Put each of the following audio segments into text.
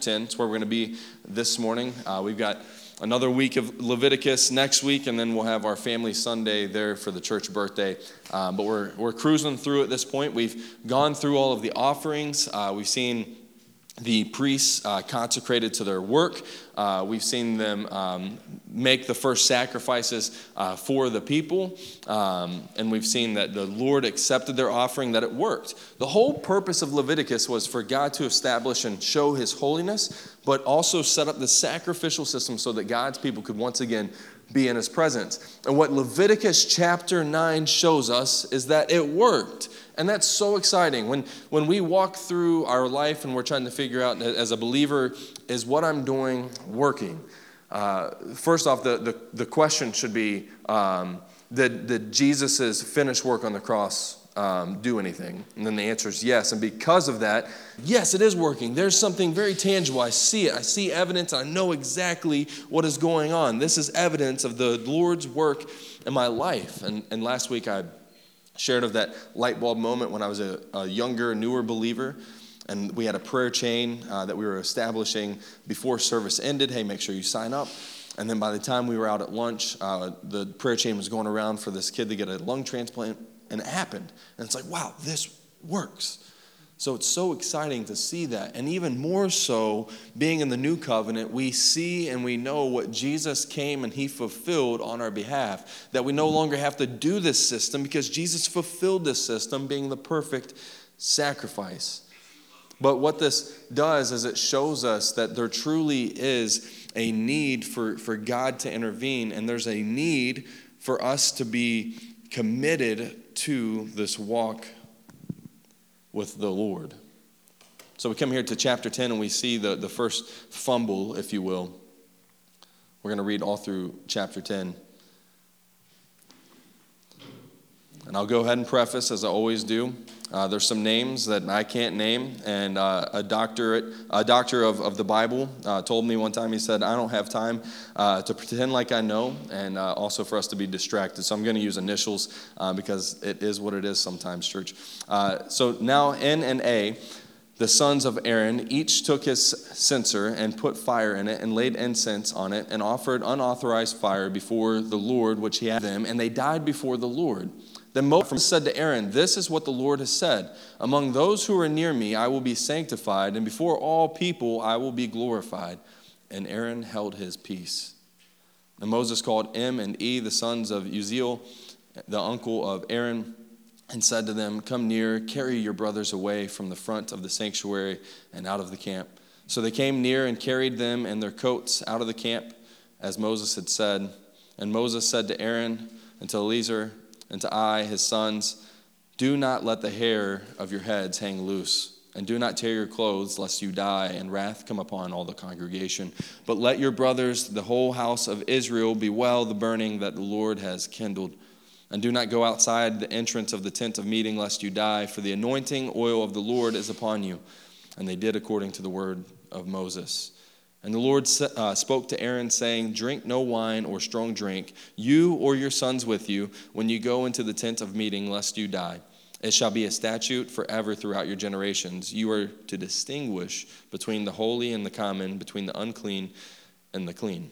10. It's where we're going to be this morning. Uh, we've got another week of Leviticus next week, and then we'll have our family Sunday there for the church birthday. Um, but we're, we're cruising through at this point. We've gone through all of the offerings. Uh, we've seen the priests uh, consecrated to their work. Uh, we've seen them um, make the first sacrifices uh, for the people. Um, and we've seen that the Lord accepted their offering, that it worked. The whole purpose of Leviticus was for God to establish and show his holiness, but also set up the sacrificial system so that God's people could once again be in his presence. And what Leviticus chapter 9 shows us is that it worked. And that's so exciting. When, when we walk through our life and we're trying to figure out, as a believer, is what I'm doing working? Uh, first off, the, the, the, question should be um, did, did Jesus' finished work on the cross um, do anything? And then the answer is yes. And because of that, yes, it is working. There's something very tangible. I see it. I see evidence. I know exactly what is going on. This is evidence of the Lord's work in my life. And, and last week I shared of that light bulb moment when I was a, a younger, newer believer. And we had a prayer chain uh, that we were establishing before service ended. Hey, make sure you sign up. And then by the time we were out at lunch, uh, the prayer chain was going around for this kid to get a lung transplant, and it happened. And it's like, wow, this works. So it's so exciting to see that. And even more so, being in the new covenant, we see and we know what Jesus came and he fulfilled on our behalf. That we no longer have to do this system because Jesus fulfilled this system, being the perfect sacrifice. But what this does is it shows us that there truly is a need for, for God to intervene, and there's a need for us to be committed to this walk with the Lord. So we come here to chapter 10 and we see the, the first fumble, if you will. We're going to read all through chapter 10. And I'll go ahead and preface, as I always do. Uh, there's some names that I can't name, and uh, a doctorate, a doctor of, of the Bible uh, told me one time. He said, "I don't have time uh, to pretend like I know, and uh, also for us to be distracted." So I'm going to use initials uh, because it is what it is sometimes, church. so now N and A, the sons of Aaron, each took his censer and put fire in it, and laid incense on it, and offered unauthorized fire before the Lord, which he had them, and they died before the Lord. Then Moses said to Aaron, This is what the Lord has said Among those who are near me, I will be sanctified, and before all people, I will be glorified. And Aaron held his peace. And Moses called M and E, the sons of Uzziel, the uncle of Aaron, and said to them, Come near, carry your brothers away from the front of the sanctuary and out of the camp. So they came near and carried them and their coats out of the camp, as Moses had said. And Moses said to Aaron and to Eleazar, and to I, his sons, Do not let the hair of your heads hang loose, and do not tear your clothes, lest you die, and wrath come upon all the congregation. But let your brothers, the whole house of Israel, bewail the burning that the Lord has kindled. And do not go outside the entrance of the tent of meeting, lest you die, for the anointing oil of the Lord is upon you. And they did according to the word of Moses. And the Lord uh, spoke to Aaron, saying, Drink no wine or strong drink, you or your sons with you, when you go into the tent of meeting, lest you die. It shall be a statute forever throughout your generations. You are to distinguish between the holy and the common, between the unclean and the clean.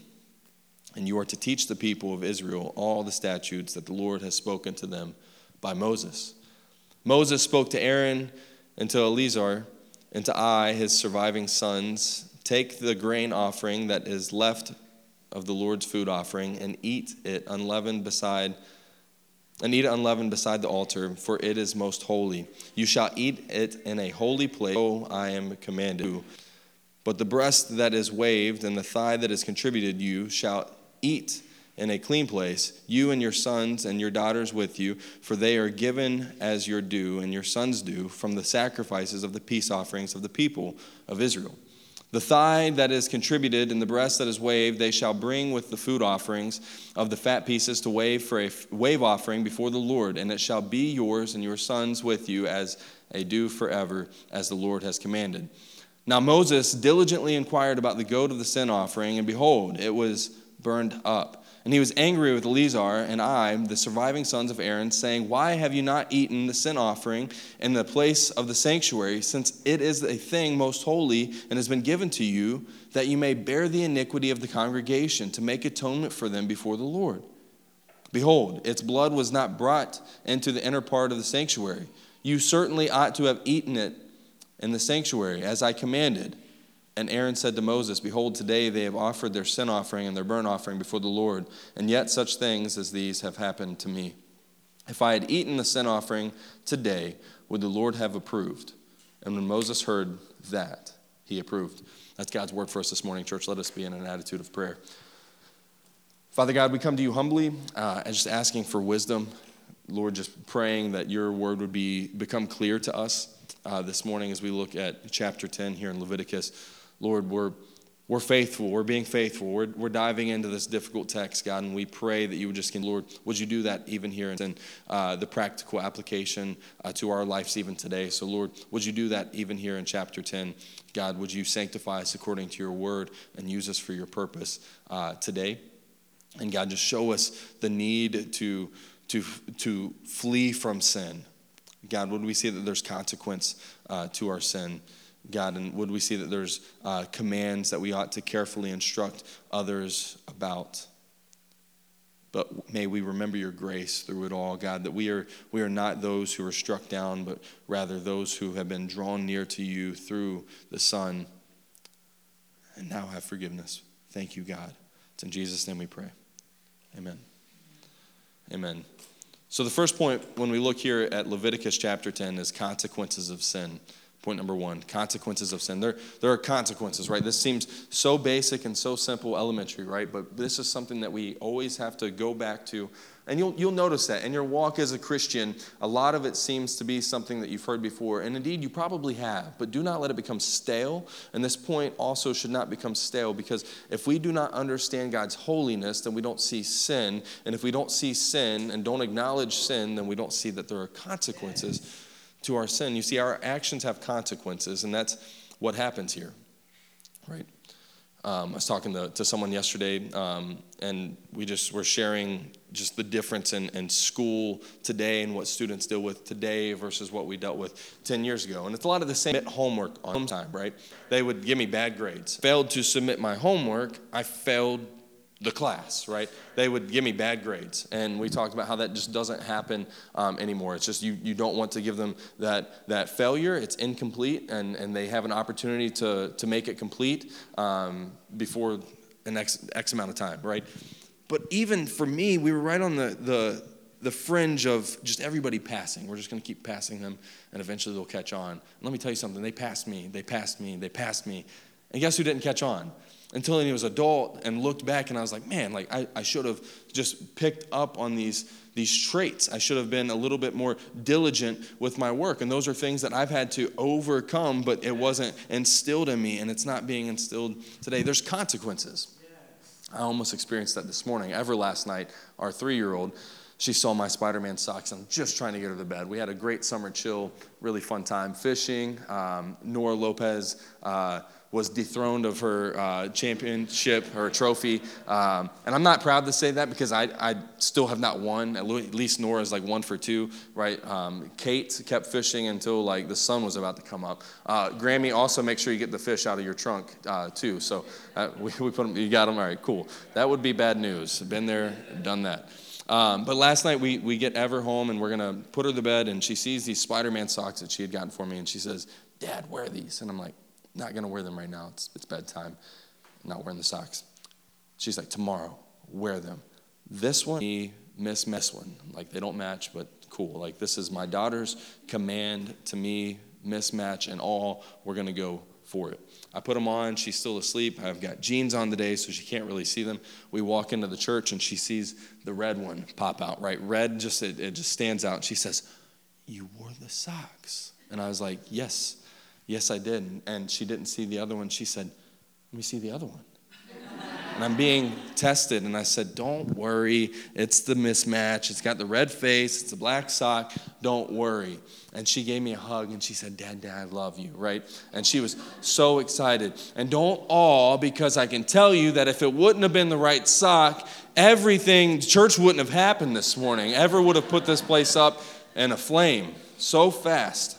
And you are to teach the people of Israel all the statutes that the Lord has spoken to them by Moses. Moses spoke to Aaron and to Eleazar and to I, his surviving sons Take the grain offering that is left of the Lord's food offering and eat it unleavened beside and eat it unleavened beside the altar, for it is most holy. You shall eat it in a holy place, so I am commanded. But the breast that is waved and the thigh that is contributed you shall eat in a clean place, you and your sons and your daughters with you, for they are given as your due and your sons' due from the sacrifices of the peace offerings of the people of Israel. The thigh that is contributed and the breast that is waved, they shall bring with the food offerings of the fat pieces to wave for a wave offering before the Lord, and it shall be yours and your sons with you as a due forever, as the Lord has commanded. Now Moses diligently inquired about the goat of the sin offering, and behold, it was burned up. And he was angry with Eleazar and I, the surviving sons of Aaron, saying, Why have you not eaten the sin offering in the place of the sanctuary, since it is a thing most holy and has been given to you, that you may bear the iniquity of the congregation, to make atonement for them before the Lord? Behold, its blood was not brought into the inner part of the sanctuary. You certainly ought to have eaten it in the sanctuary, as I commanded. And Aaron said to Moses, Behold, today they have offered their sin offering and their burnt offering before the Lord, and yet such things as these have happened to me. If I had eaten the sin offering today, would the Lord have approved? And when Moses heard that, he approved. That's God's word for us this morning, church. Let us be in an attitude of prayer. Father God, we come to you humbly uh, and just asking for wisdom. Lord, just praying that your word would be become clear to us uh, this morning as we look at chapter 10 here in Leviticus. Lord, we're, we're faithful. We're being faithful. We're, we're diving into this difficult text, God, and we pray that you would just, Lord, would you do that even here and uh, the practical application uh, to our lives even today. So, Lord, would you do that even here in chapter 10? God, would you sanctify us according to your word and use us for your purpose uh, today? And God, just show us the need to, to, to flee from sin. God, would we see that there's consequence uh, to our sin? God, and would we see that there's uh, commands that we ought to carefully instruct others about? But may we remember your grace through it all, God, that we are, we are not those who are struck down, but rather those who have been drawn near to you through the Son and now have forgiveness. Thank you, God. It's in Jesus' name we pray. Amen. Amen. So, the first point when we look here at Leviticus chapter 10 is consequences of sin. Point number one consequences of sin. There, there are consequences, right? This seems so basic and so simple, elementary, right? But this is something that we always have to go back to. And you'll, you'll notice that in your walk as a Christian, a lot of it seems to be something that you've heard before. And indeed, you probably have. But do not let it become stale. And this point also should not become stale because if we do not understand God's holiness, then we don't see sin. And if we don't see sin and don't acknowledge sin, then we don't see that there are consequences to our sin. You see, our actions have consequences, and that's what happens here, right? Um, I was talking to, to someone yesterday, um, and we just were sharing just the difference in, in school today and what students deal with today versus what we dealt with 10 years ago. And it's a lot of the same homework on time, right? They would give me bad grades. Failed to submit my homework, I failed the class, right? They would give me bad grades. And we talked about how that just doesn't happen um, anymore. It's just you, you don't want to give them that, that failure. It's incomplete, and, and they have an opportunity to, to make it complete um, before an X, X amount of time, right? But even for me, we were right on the, the, the fringe of just everybody passing. We're just going to keep passing them, and eventually they'll catch on. And let me tell you something they passed me, they passed me, they passed me. And guess who didn't catch on? Until he was adult and looked back and I was like, man, like I, I should have just picked up on these, these traits. I should have been a little bit more diligent with my work. And those are things that I've had to overcome, but it wasn't instilled in me and it's not being instilled today. There's consequences. I almost experienced that this morning. Ever last night, our three year old, she saw my Spider Man socks. And I'm just trying to get her to bed. We had a great summer chill, really fun time fishing. Um, Nora Lopez. Uh, was dethroned of her uh, championship, her trophy. Um, and I'm not proud to say that because I, I still have not won. At least Nora's like one for two, right? Um, Kate kept fishing until like the sun was about to come up. Uh, Grammy, also make sure you get the fish out of your trunk uh, too. So uh, we, we put them, you got them, all right, cool. That would be bad news. Been there, done that. Um, but last night we, we get Ever home and we're going to put her to bed and she sees these Spider Man socks that she had gotten for me and she says, Dad, wear these. And I'm like, not going to wear them right now. It's, it's bedtime. I'm not wearing the socks. She's like, tomorrow, wear them. This one, me, miss, miss one. Like, they don't match, but cool. Like, this is my daughter's command to me, mismatch and all. We're going to go for it. I put them on. She's still asleep. I've got jeans on today, so she can't really see them. We walk into the church, and she sees the red one pop out, right? Red, just it, it just stands out. She says, You wore the socks. And I was like, Yes. Yes, I did. And she didn't see the other one. She said, Let me see the other one. and I'm being tested. And I said, Don't worry. It's the mismatch. It's got the red face, it's a black sock. Don't worry. And she gave me a hug and she said, Dad, Dad, I love you, right? And she was so excited. And don't all, because I can tell you that if it wouldn't have been the right sock, everything, church wouldn't have happened this morning. Ever would have put this place up in a flame so fast.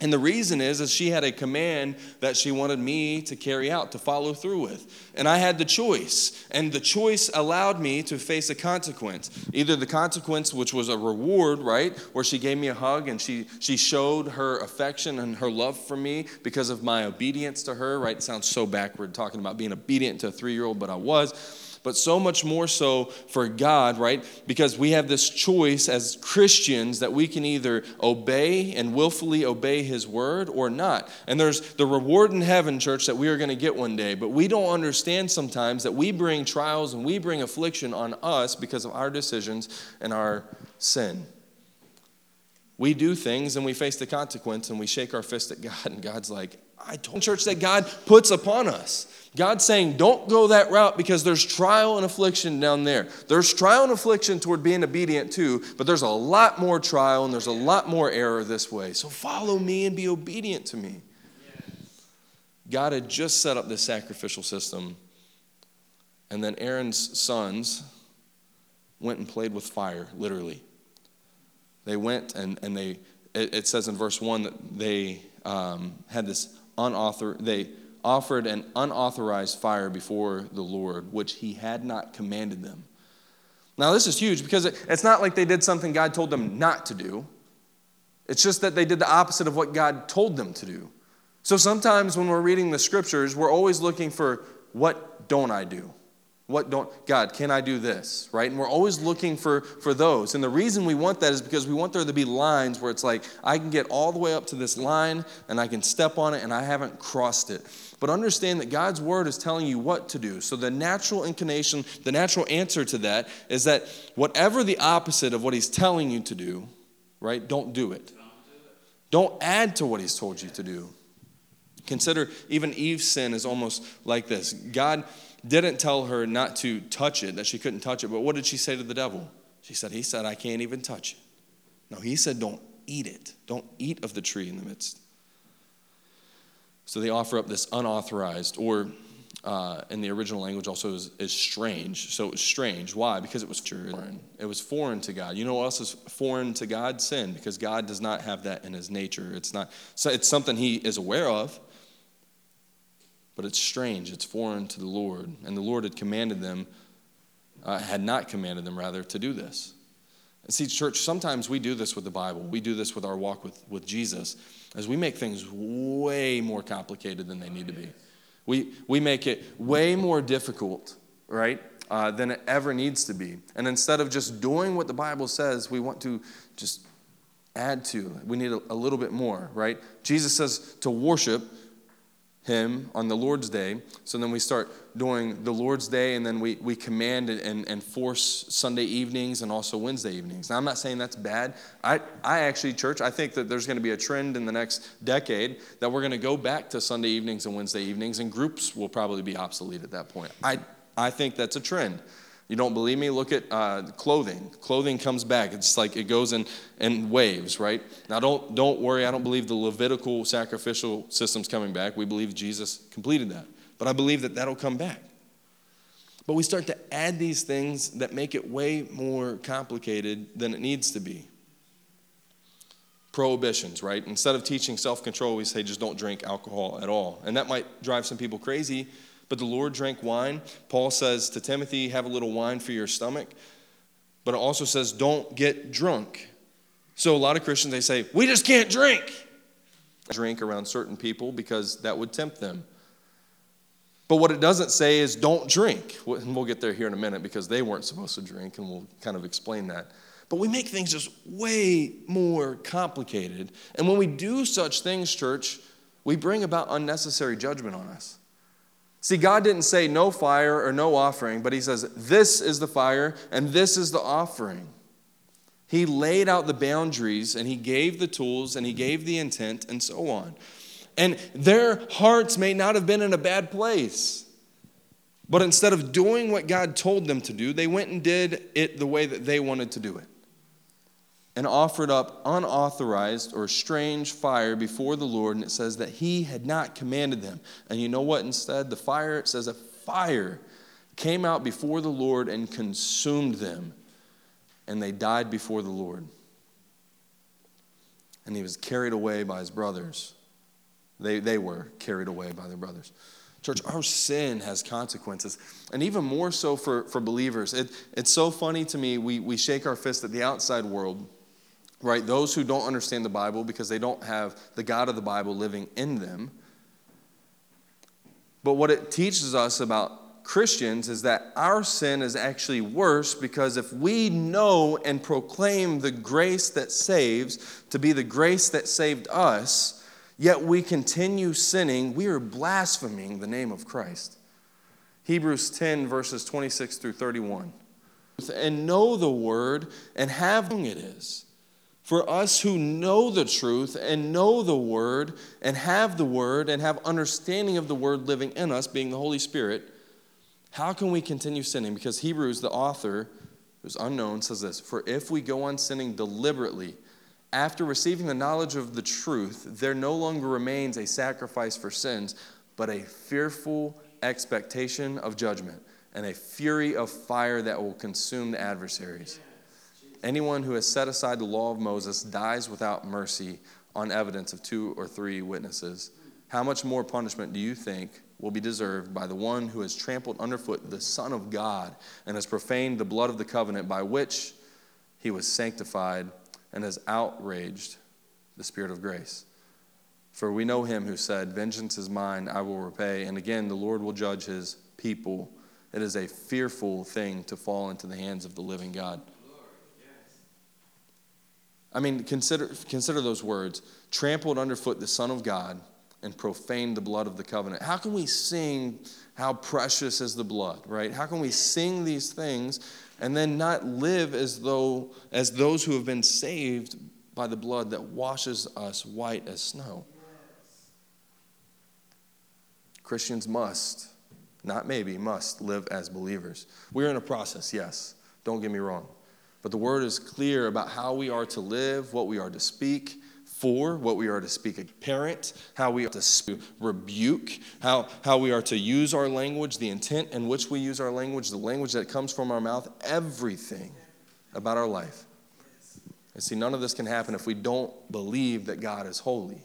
And the reason is, is she had a command that she wanted me to carry out, to follow through with. And I had the choice. And the choice allowed me to face a consequence. Either the consequence, which was a reward, right? Where she gave me a hug and she, she showed her affection and her love for me because of my obedience to her, right? It sounds so backward talking about being obedient to a three year old, but I was but so much more so for God, right? Because we have this choice as Christians that we can either obey and willfully obey His word or not. And there's the reward in heaven, church, that we are going to get one day. But we don't understand sometimes that we bring trials and we bring affliction on us because of our decisions and our sin. We do things and we face the consequence and we shake our fist at God, and God's like, I told church that God puts upon us. God's saying, don't go that route because there's trial and affliction down there. There's trial and affliction toward being obedient too, but there's a lot more trial and there's a lot more error this way. So follow me and be obedient to me. God had just set up this sacrificial system, and then Aaron's sons went and played with fire, literally. They went and, and they, it, it says in verse 1 that they um, had this unauthorized, they offered an unauthorized fire before the Lord, which he had not commanded them. Now, this is huge because it's not like they did something God told them not to do. It's just that they did the opposite of what God told them to do. So sometimes when we're reading the scriptures, we're always looking for what don't I do? What don't, God, can I do this? Right? And we're always looking for, for those. And the reason we want that is because we want there to be lines where it's like, I can get all the way up to this line and I can step on it and I haven't crossed it. But understand that God's word is telling you what to do. So the natural inclination, the natural answer to that is that whatever the opposite of what he's telling you to do, right, don't do it. Don't add to what he's told you to do. Consider even Eve's sin is almost like this. God didn't tell her not to touch it, that she couldn't touch it. But what did she say to the devil? She said, He said, I can't even touch it. No, he said, Don't eat it. Don't eat of the tree in the midst. So they offer up this unauthorized, or uh, in the original language also is, is, strange. So it was strange. Why? Because it was foreign. It was foreign to God. You know what else is foreign to God? Sin, because God does not have that in his nature. It's not so it's something he is aware of, but it's strange, it's foreign to the Lord. And the Lord had commanded them, uh, had not commanded them, rather, to do this. And see, church, sometimes we do this with the Bible. We do this with our walk with, with Jesus, as we make things way more complicated than they need to be. We, we make it way more difficult, right, uh, than it ever needs to be. And instead of just doing what the Bible says, we want to just add to. We need a, a little bit more, right? Jesus says to worship him on the Lord's Day. So then we start doing the Lord's Day, and then we, we command and, and force Sunday evenings and also Wednesday evenings. Now, I'm not saying that's bad. I, I actually, church, I think that there's going to be a trend in the next decade that we're going to go back to Sunday evenings and Wednesday evenings, and groups will probably be obsolete at that point. I, I think that's a trend. You don't believe me? Look at uh, clothing. Clothing comes back. It's like it goes in, in waves, right? Now, don't, don't worry. I don't believe the Levitical sacrificial system's coming back. We believe Jesus completed that. But I believe that that'll come back. But we start to add these things that make it way more complicated than it needs to be. Prohibitions, right? Instead of teaching self control, we say just don't drink alcohol at all. And that might drive some people crazy but the Lord drank wine. Paul says to Timothy, have a little wine for your stomach. But it also says, don't get drunk. So a lot of Christians, they say, we just can't drink. Drink around certain people because that would tempt them. But what it doesn't say is don't drink. And we'll get there here in a minute because they weren't supposed to drink, and we'll kind of explain that. But we make things just way more complicated. And when we do such things, church, we bring about unnecessary judgment on us. See, God didn't say no fire or no offering, but He says, this is the fire and this is the offering. He laid out the boundaries and He gave the tools and He gave the intent and so on. And their hearts may not have been in a bad place. But instead of doing what God told them to do, they went and did it the way that they wanted to do it and offered up unauthorized or strange fire before the Lord. And it says that he had not commanded them. And you know what? Instead, the fire, it says a fire came out before the Lord and consumed them. And they died before the Lord. And he was carried away by his brothers. They, they were carried away by their brothers. Church, our sin has consequences, and even more so for, for believers. It, it's so funny to me, we, we shake our fist at the outside world, right? Those who don't understand the Bible because they don't have the God of the Bible living in them. But what it teaches us about Christians is that our sin is actually worse because if we know and proclaim the grace that saves to be the grace that saved us, yet we continue sinning, we are blaspheming the name of Christ. Hebrews 10, verses 26 through 31. And know the word and have it is. For us who know the truth and know the word and have the word and have understanding of the word living in us, being the Holy Spirit, how can we continue sinning? Because Hebrews, the author, who's unknown, says this For if we go on sinning deliberately, after receiving the knowledge of the truth, there no longer remains a sacrifice for sins, but a fearful expectation of judgment and a fury of fire that will consume the adversaries. Anyone who has set aside the law of Moses dies without mercy on evidence of two or three witnesses. How much more punishment do you think will be deserved by the one who has trampled underfoot the Son of God and has profaned the blood of the covenant by which he was sanctified? and has outraged the Spirit of grace. For we know him who said, Vengeance is mine, I will repay. And again, the Lord will judge his people. It is a fearful thing to fall into the hands of the living God. I mean, consider, consider those words trampled underfoot the Son of God and profaned the blood of the covenant. How can we sing how precious is the blood, right? How can we sing these things and then not live as though as those who have been saved by the blood that washes us white as snow. Christians must, not maybe, must live as believers. We're in a process, yes. Don't get me wrong. But the word is clear about how we are to live, what we are to speak, for, what we are to speak a parent, how we are to rebuke, how, how we are to use our language, the intent in which we use our language, the language that comes from our mouth, everything about our life. And see, none of this can happen if we don't believe that God is holy.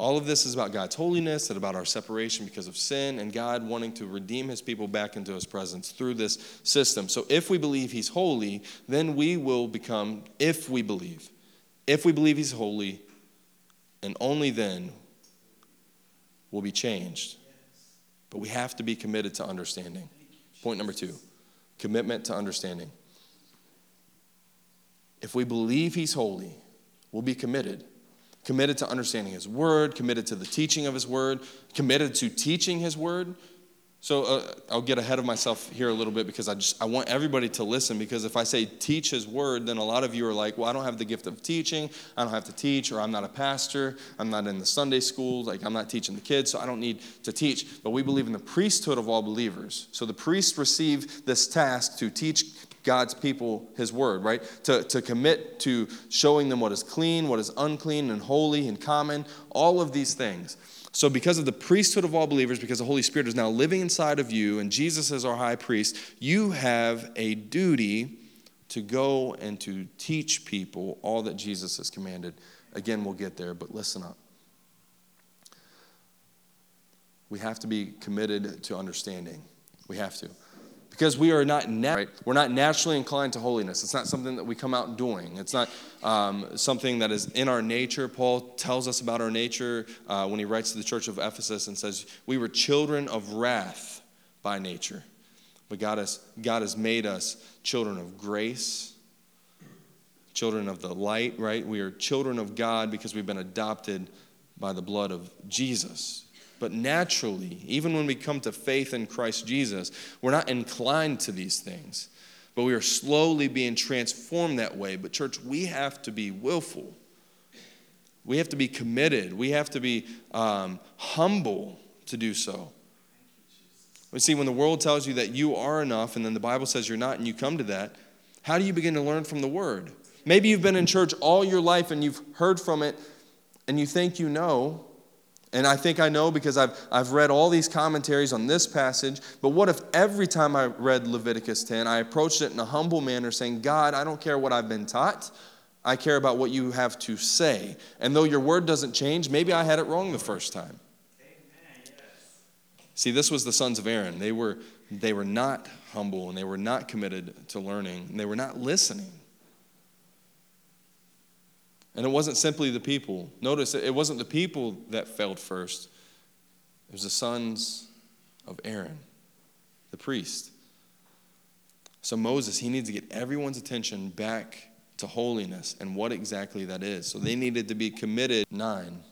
All of this is about God's holiness and about our separation because of sin and God wanting to redeem his people back into his presence through this system. So if we believe he's holy, then we will become, if we believe, if we believe he's holy, and only then will be changed. But we have to be committed to understanding. Point number two commitment to understanding. If we believe he's holy, we'll be committed. Committed to understanding his word, committed to the teaching of his word, committed to teaching his word, so uh, I'll get ahead of myself here a little bit because I just I want everybody to listen because if I say teach his word then a lot of you are like, "Well, I don't have the gift of teaching. I don't have to teach or I'm not a pastor. I'm not in the Sunday school, like I'm not teaching the kids, so I don't need to teach." But we believe in the priesthood of all believers. So the priests receive this task to teach God's people his word, right? To, to commit to showing them what is clean, what is unclean and holy and common, all of these things. So, because of the priesthood of all believers, because the Holy Spirit is now living inside of you and Jesus is our high priest, you have a duty to go and to teach people all that Jesus has commanded. Again, we'll get there, but listen up. We have to be committed to understanding. We have to because we are not nat- we're not naturally inclined to holiness. It's not something that we come out doing. It's not um, something that is in our nature. Paul tells us about our nature uh, when he writes to the church of Ephesus and says, "We were children of wrath by nature, but God has God has made us children of grace." Children of the light, right? We are children of God because we've been adopted by the blood of Jesus. But naturally, even when we come to faith in Christ Jesus, we're not inclined to these things. But we are slowly being transformed that way. But, church, we have to be willful. We have to be committed. We have to be um, humble to do so. We see when the world tells you that you are enough and then the Bible says you're not and you come to that, how do you begin to learn from the Word? Maybe you've been in church all your life and you've heard from it and you think you know. And I think I know because I've, I've read all these commentaries on this passage. But what if every time I read Leviticus 10, I approached it in a humble manner, saying, God, I don't care what I've been taught. I care about what you have to say. And though your word doesn't change, maybe I had it wrong the first time. See, this was the sons of Aaron. They were, they were not humble and they were not committed to learning and they were not listening. And it wasn't simply the people. Notice it wasn't the people that failed first, it was the sons of Aaron, the priest. So Moses, he needs to get everyone's attention back to holiness and what exactly that is. So they needed to be committed. Nine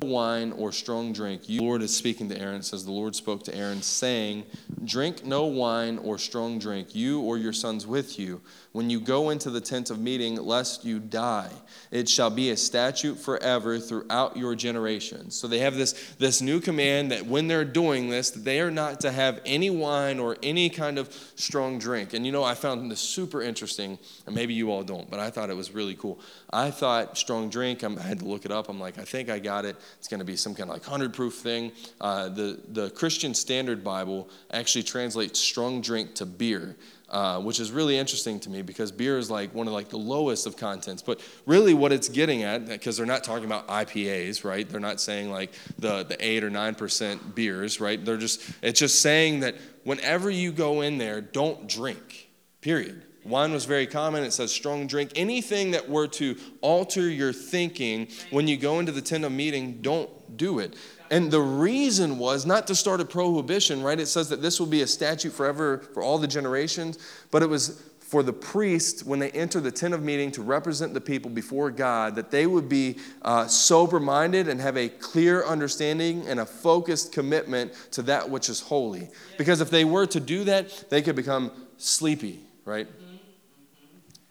wine or strong drink. You, the Lord is speaking to Aaron. It says, The Lord spoke to Aaron, saying, Drink no wine or strong drink, you or your sons with you, when you go into the tent of meeting, lest you die. It shall be a statute forever throughout your generations. So they have this, this new command that when they're doing this, they are not to have any wine or any kind of strong drink. And you know, I found this super interesting, and maybe you all don't, but I thought it was really cool. I thought strong drink, I had to look it up. I'm like, I think I got it. It's going to be some kind of like 100 proof thing. Uh, the, the Christian Standard Bible actually translates strong drink to beer. Uh, which is really interesting to me because beer is like one of like the lowest of contents. But really what it's getting at because they're not talking about ipas right? They're not saying like the, the 8 or 9% beers right? They're just it's just saying that whenever you go in there don't drink period. Wine was very common. It says strong drink. Anything that were to alter your thinking when you go into the tent of meeting don't do it and the reason was not to start a prohibition, right? It says that this will be a statute forever for all the generations, but it was for the priest when they enter the tent of meeting to represent the people before God, that they would be uh, sober minded and have a clear understanding and a focused commitment to that which is holy. Because if they were to do that, they could become sleepy, right?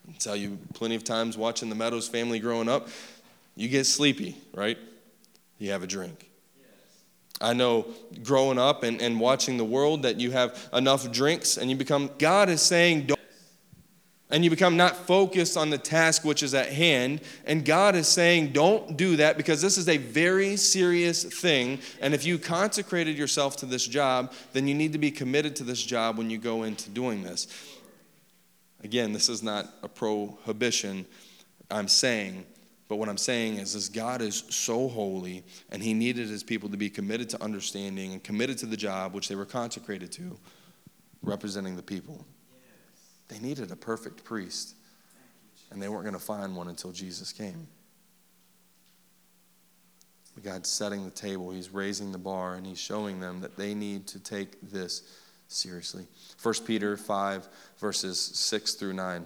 I tell you plenty of times watching the Meadows family growing up, you get sleepy, right? You have a drink. I know growing up and, and watching the world that you have enough drinks and you become, God is saying, don't. And you become not focused on the task which is at hand. And God is saying, don't do that because this is a very serious thing. And if you consecrated yourself to this job, then you need to be committed to this job when you go into doing this. Again, this is not a prohibition. I'm saying but what I'm saying is, is God is so holy, and He needed His people to be committed to understanding and committed to the job which they were consecrated to, representing the people. They needed a perfect priest, and they weren't going to find one until Jesus came. God's setting the table, He's raising the bar, and He's showing them that they need to take this seriously. 1 Peter 5, verses 6 through 9.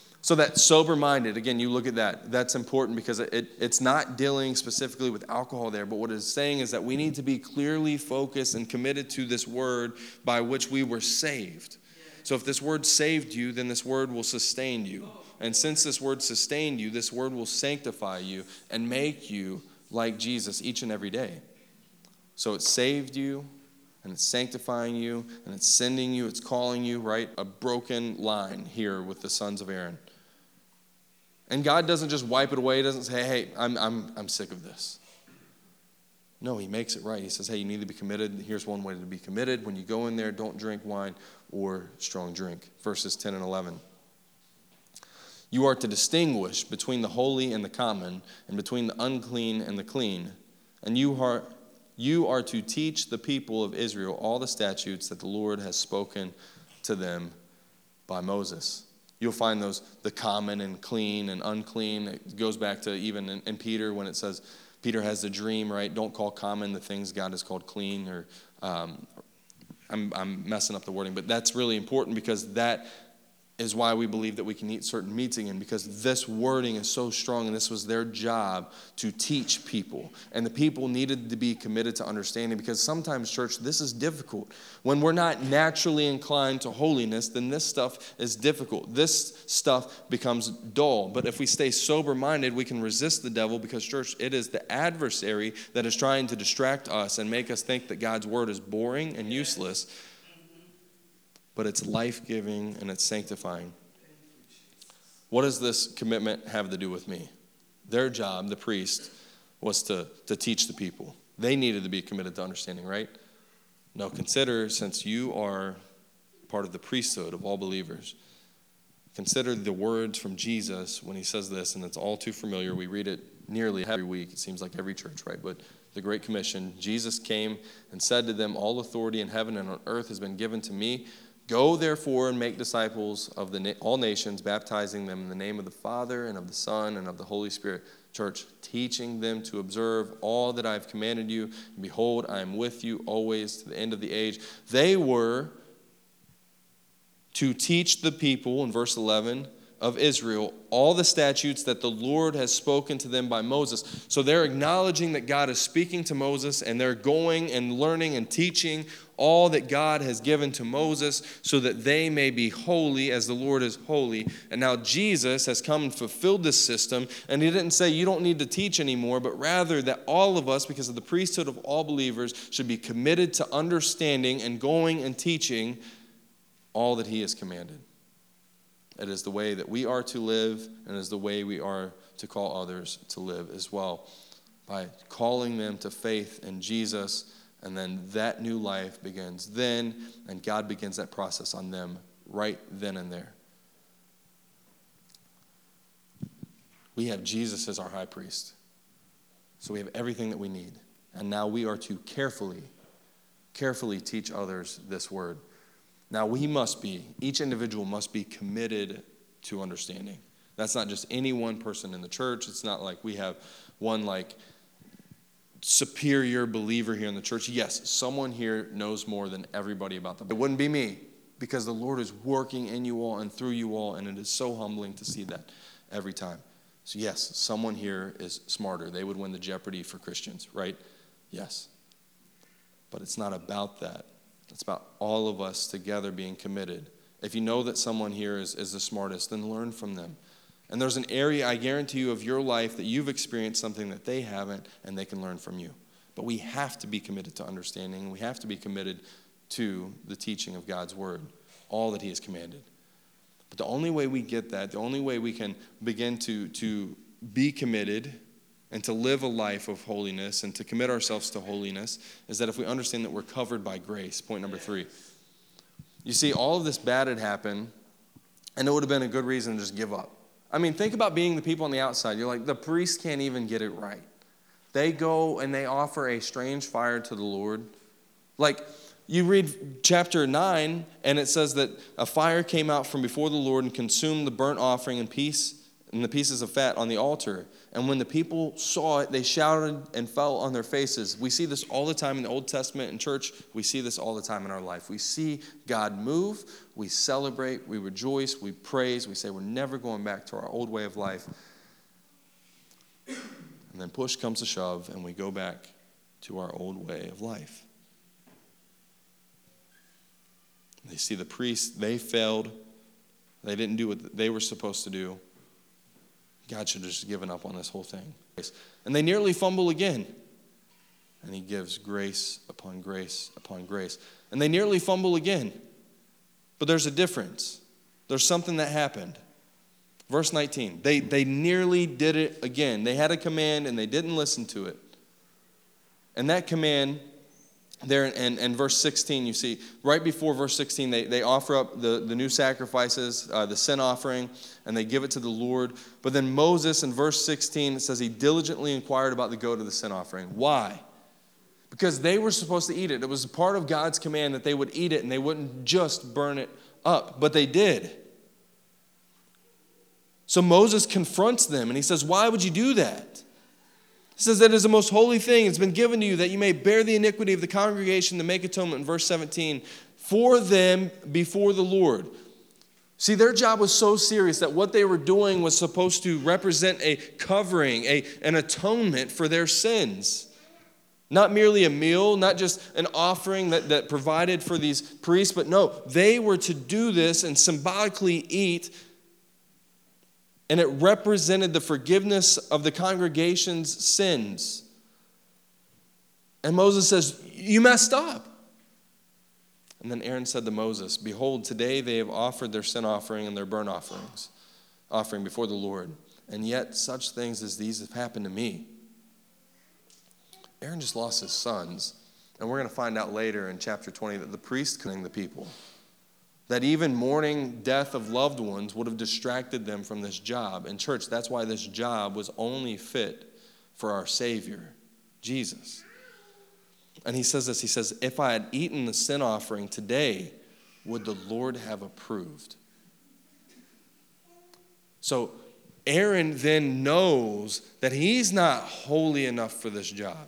So that sober minded, again, you look at that. That's important because it, it's not dealing specifically with alcohol there, but what it's saying is that we need to be clearly focused and committed to this word by which we were saved. So if this word saved you, then this word will sustain you. And since this word sustained you, this word will sanctify you and make you like Jesus each and every day. So it saved you, and it's sanctifying you, and it's sending you, it's calling you, right? A broken line here with the sons of Aaron. And God doesn't just wipe it away. He doesn't say, hey, I'm, I'm, I'm sick of this. No, He makes it right. He says, hey, you need to be committed. Here's one way to be committed. When you go in there, don't drink wine or strong drink. Verses 10 and 11. You are to distinguish between the holy and the common, and between the unclean and the clean. And you are, you are to teach the people of Israel all the statutes that the Lord has spoken to them by Moses. You'll find those, the common and clean and unclean. It goes back to even in, in Peter when it says, Peter has the dream, right? Don't call common the things God has called clean, or um, I'm, I'm messing up the wording, but that's really important because that is why we believe that we can eat certain meats again because this wording is so strong and this was their job to teach people. And the people needed to be committed to understanding because sometimes church this is difficult. When we're not naturally inclined to holiness then this stuff is difficult. This stuff becomes dull. But if we stay sober minded we can resist the devil because church it is the adversary that is trying to distract us and make us think that God's word is boring and useless but it's life giving and it's sanctifying. What does this commitment have to do with me? Their job, the priest, was to, to teach the people. They needed to be committed to understanding, right? Now, consider since you are part of the priesthood of all believers, consider the words from Jesus when he says this, and it's all too familiar. We read it nearly every week, it seems like every church, right? But the Great Commission, Jesus came and said to them, All authority in heaven and on earth has been given to me. Go therefore and make disciples of the, all nations, baptizing them in the name of the Father and of the Son and of the Holy Spirit. Church, teaching them to observe all that I have commanded you. And behold, I am with you always to the end of the age. They were to teach the people, in verse 11, of Israel all the statutes that the Lord has spoken to them by Moses. So they're acknowledging that God is speaking to Moses and they're going and learning and teaching all that God has given to Moses so that they may be holy as the Lord is holy. And now Jesus has come and fulfilled this system. And he didn't say you don't need to teach anymore, but rather that all of us, because of the priesthood of all believers, should be committed to understanding and going and teaching all that he has commanded. It is the way that we are to live, and it is the way we are to call others to live as well. By calling them to faith in Jesus, and then that new life begins then, and God begins that process on them right then and there. We have Jesus as our high priest. So we have everything that we need. And now we are to carefully, carefully teach others this word. Now, we must be, each individual must be committed to understanding. That's not just any one person in the church. It's not like we have one like superior believer here in the church. Yes, someone here knows more than everybody about them. It wouldn't be me because the Lord is working in you all and through you all, and it is so humbling to see that every time. So, yes, someone here is smarter. They would win the Jeopardy for Christians, right? Yes. But it's not about that. It's about all of us together being committed. If you know that someone here is, is the smartest, then learn from them. And there's an area, I guarantee you, of your life that you've experienced something that they haven't, and they can learn from you. But we have to be committed to understanding. We have to be committed to the teaching of God's word, all that He has commanded. But the only way we get that, the only way we can begin to, to be committed and to live a life of holiness and to commit ourselves to holiness is that if we understand that we're covered by grace. Point number three. You see, all of this bad had happened, and it would have been a good reason to just give up. I mean, think about being the people on the outside. You're like, the priest can't even get it right. They go and they offer a strange fire to the Lord. Like, you read chapter 9, and it says that a fire came out from before the Lord and consumed the burnt offering and peace and the pieces of fat on the altar. And when the people saw it, they shouted and fell on their faces. We see this all the time in the Old Testament in church. We see this all the time in our life. We see God move, we celebrate, we rejoice, we praise, we say we're never going back to our old way of life. And then push comes to shove, and we go back to our old way of life. They see the priests, they failed. They didn't do what they were supposed to do. God should have just given up on this whole thing. And they nearly fumble again. And he gives grace upon grace upon grace. And they nearly fumble again. But there's a difference. There's something that happened. Verse 19. They, they nearly did it again. They had a command and they didn't listen to it. And that command there in, in, verse 16, you see, right before verse 16, they, they offer up the, the new sacrifices, uh, the sin offering, and they give it to the Lord. But then Moses, in verse 16, it says he diligently inquired about the goat of the sin offering. Why? Because they were supposed to eat it. It was a part of God's command that they would eat it and they wouldn't just burn it up, but they did. So Moses confronts them and he says, Why would you do that? It says that is the most holy thing. It's been given to you that you may bear the iniquity of the congregation to make atonement in verse 17 for them before the Lord. See, their job was so serious that what they were doing was supposed to represent a covering, a, an atonement for their sins. Not merely a meal, not just an offering that, that provided for these priests, but no, they were to do this and symbolically eat. And it represented the forgiveness of the congregation's sins. And Moses says, You messed up. And then Aaron said to Moses, Behold, today they have offered their sin offering and their burnt offerings, offering before the Lord. And yet such things as these have happened to me. Aaron just lost his sons. And we're going to find out later in chapter 20 that the priest killing the people. That even mourning death of loved ones would have distracted them from this job. And, church, that's why this job was only fit for our Savior, Jesus. And he says this He says, If I had eaten the sin offering today, would the Lord have approved? So, Aaron then knows that he's not holy enough for this job.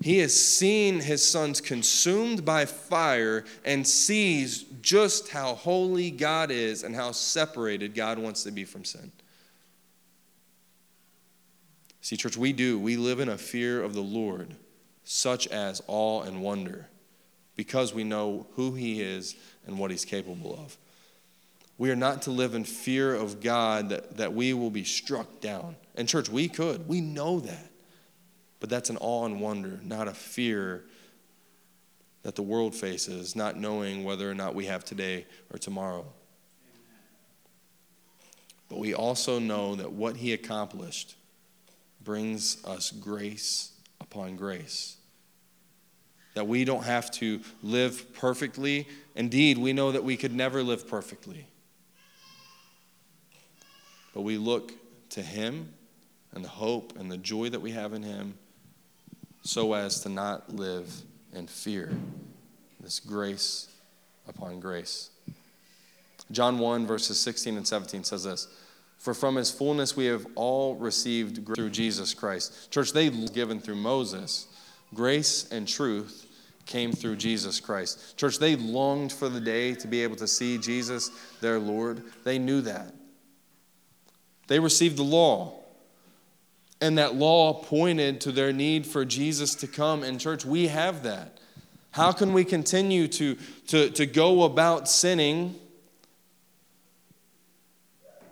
He has seen his sons consumed by fire and sees just how holy God is and how separated God wants to be from sin. See, church, we do. We live in a fear of the Lord, such as awe and wonder, because we know who He is and what He's capable of. We are not to live in fear of God that, that we will be struck down. And, church, we could. We know that. But that's an awe and wonder, not a fear that the world faces, not knowing whether or not we have today or tomorrow. But we also know that what he accomplished brings us grace upon grace. That we don't have to live perfectly. Indeed, we know that we could never live perfectly. But we look to him and the hope and the joy that we have in him so as to not live in fear. This grace upon grace. John 1, verses 16 and 17 says this For from his fullness we have all received through Jesus Christ. Church, they given through Moses. Grace and truth came through Jesus Christ. Church, they longed for the day to be able to see Jesus, their Lord. They knew that. They received the law and that law pointed to their need for Jesus to come. And, church, we have that. How can we continue to, to, to go about sinning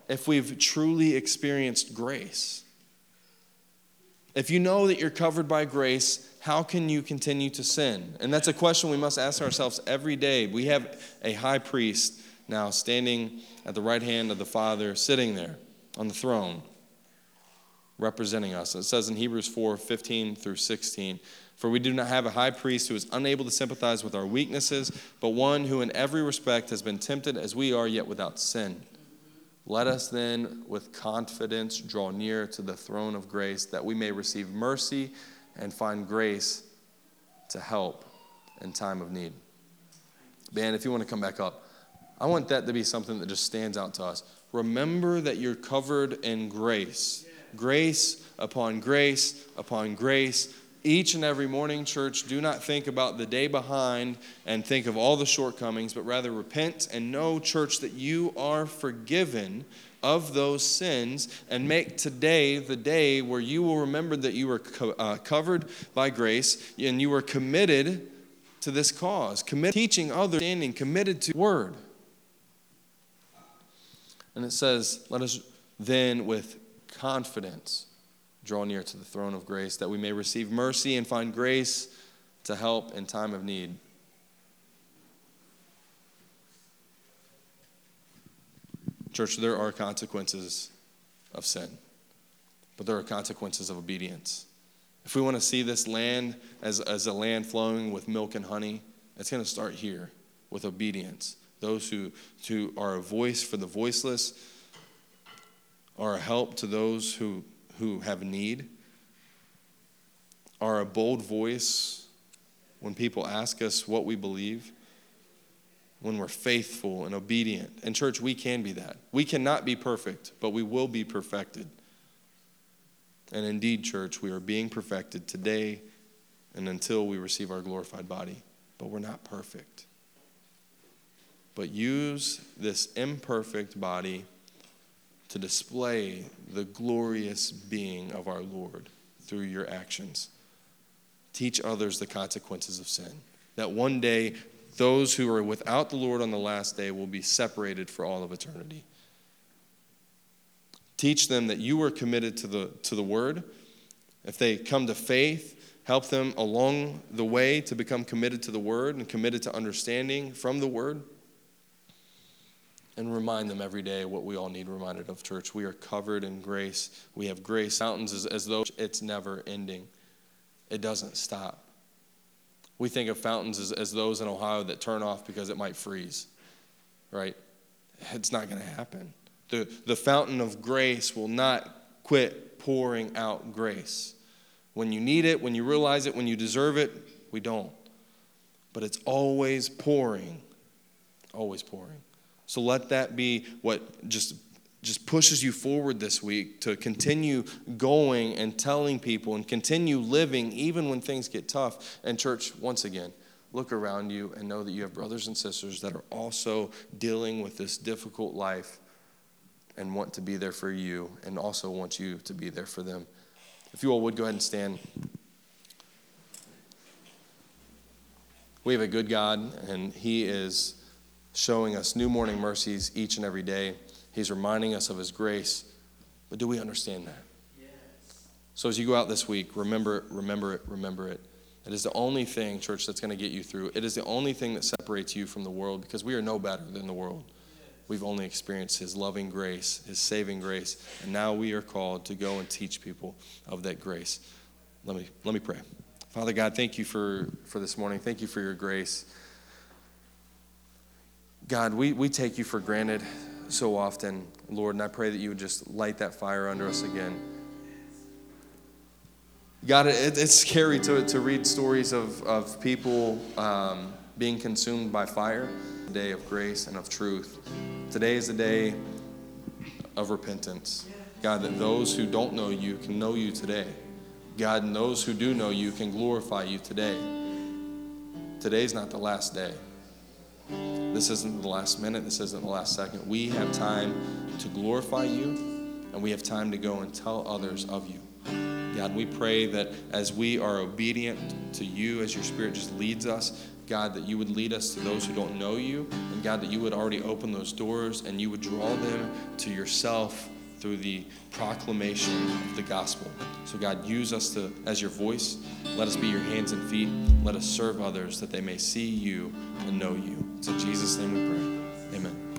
if we've truly experienced grace? If you know that you're covered by grace, how can you continue to sin? And that's a question we must ask ourselves every day. We have a high priest now standing at the right hand of the Father, sitting there on the throne representing us. It says in Hebrews 4 15 through 16, For we do not have a high priest who is unable to sympathize with our weaknesses, but one who in every respect has been tempted as we are, yet without sin. Let us then with confidence draw near to the throne of grace that we may receive mercy and find grace to help in time of need. Ben, if you want to come back up, I want that to be something that just stands out to us. Remember that you're covered in grace grace upon grace upon grace. Each and every morning, church, do not think about the day behind and think of all the shortcomings, but rather repent and know, church, that you are forgiven of those sins and make today the day where you will remember that you were co- uh, covered by grace and you were committed to this cause, committed teaching others, standing, committed to word. And it says, let us then with confidence draw near to the throne of grace that we may receive mercy and find grace to help in time of need. Church, there are consequences of sin, but there are consequences of obedience. If we want to see this land as, as a land flowing with milk and honey, it's going to start here with obedience. Those who, who are a voice for the voiceless, are a help to those who, who have need, are a bold voice when people ask us what we believe, when we're faithful and obedient. And, church, we can be that. We cannot be perfect, but we will be perfected. And indeed, church, we are being perfected today and until we receive our glorified body. But we're not perfect. but use this imperfect body to display the glorious being of our Lord through your actions. Teach others the consequences of sin. That one day, those who are without the Lord on the last day will be separated for all of eternity. Teach them that you are committed to the, to the word. If they come to faith, help them along the way to become committed to the word and committed to understanding from the word. And remind them every day what we all need reminded of, church. We are covered in grace. We have grace fountains as, as though it's never ending, it doesn't stop. We think of fountains as, as those in Ohio that turn off because it might freeze, right? It's not going to happen. The, the fountain of grace will not quit pouring out grace. When you need it, when you realize it, when you deserve it, we don't. But it's always pouring, always pouring. So let that be what just just pushes you forward this week to continue going and telling people and continue living even when things get tough. And church, once again, look around you and know that you have brothers and sisters that are also dealing with this difficult life and want to be there for you and also want you to be there for them. If you all would go ahead and stand. We have a good God, and He is showing us new morning mercies each and every day. He's reminding us of His grace. But do we understand that? Yes. So as you go out this week, remember it, remember it, remember it. It is the only thing, church, that's going to get you through. It is the only thing that separates you from the world because we are no better than the world. We've only experienced His loving grace, His saving grace, and now we are called to go and teach people of that grace. Let me, let me pray. Father God, thank you for, for this morning. Thank you for your grace. God, we, we take you for granted so often, Lord, and I pray that you would just light that fire under us again. God, it, it's scary to, to read stories of, of people um, being consumed by fire day of grace and of truth. Today is the day of repentance. God, that those who don't know you can know you today. God, and those who do know you can glorify you today. Today's not the last day. This isn't the last minute. This isn't the last second. We have time to glorify you, and we have time to go and tell others of you. God, we pray that as we are obedient to you, as your Spirit just leads us, God, that you would lead us to those who don't know you, and God, that you would already open those doors and you would draw them to yourself through the proclamation of the gospel. So, God, use us to, as your voice. Let us be your hands and feet. Let us serve others that they may see you and know you. In Jesus' name we pray. Amen.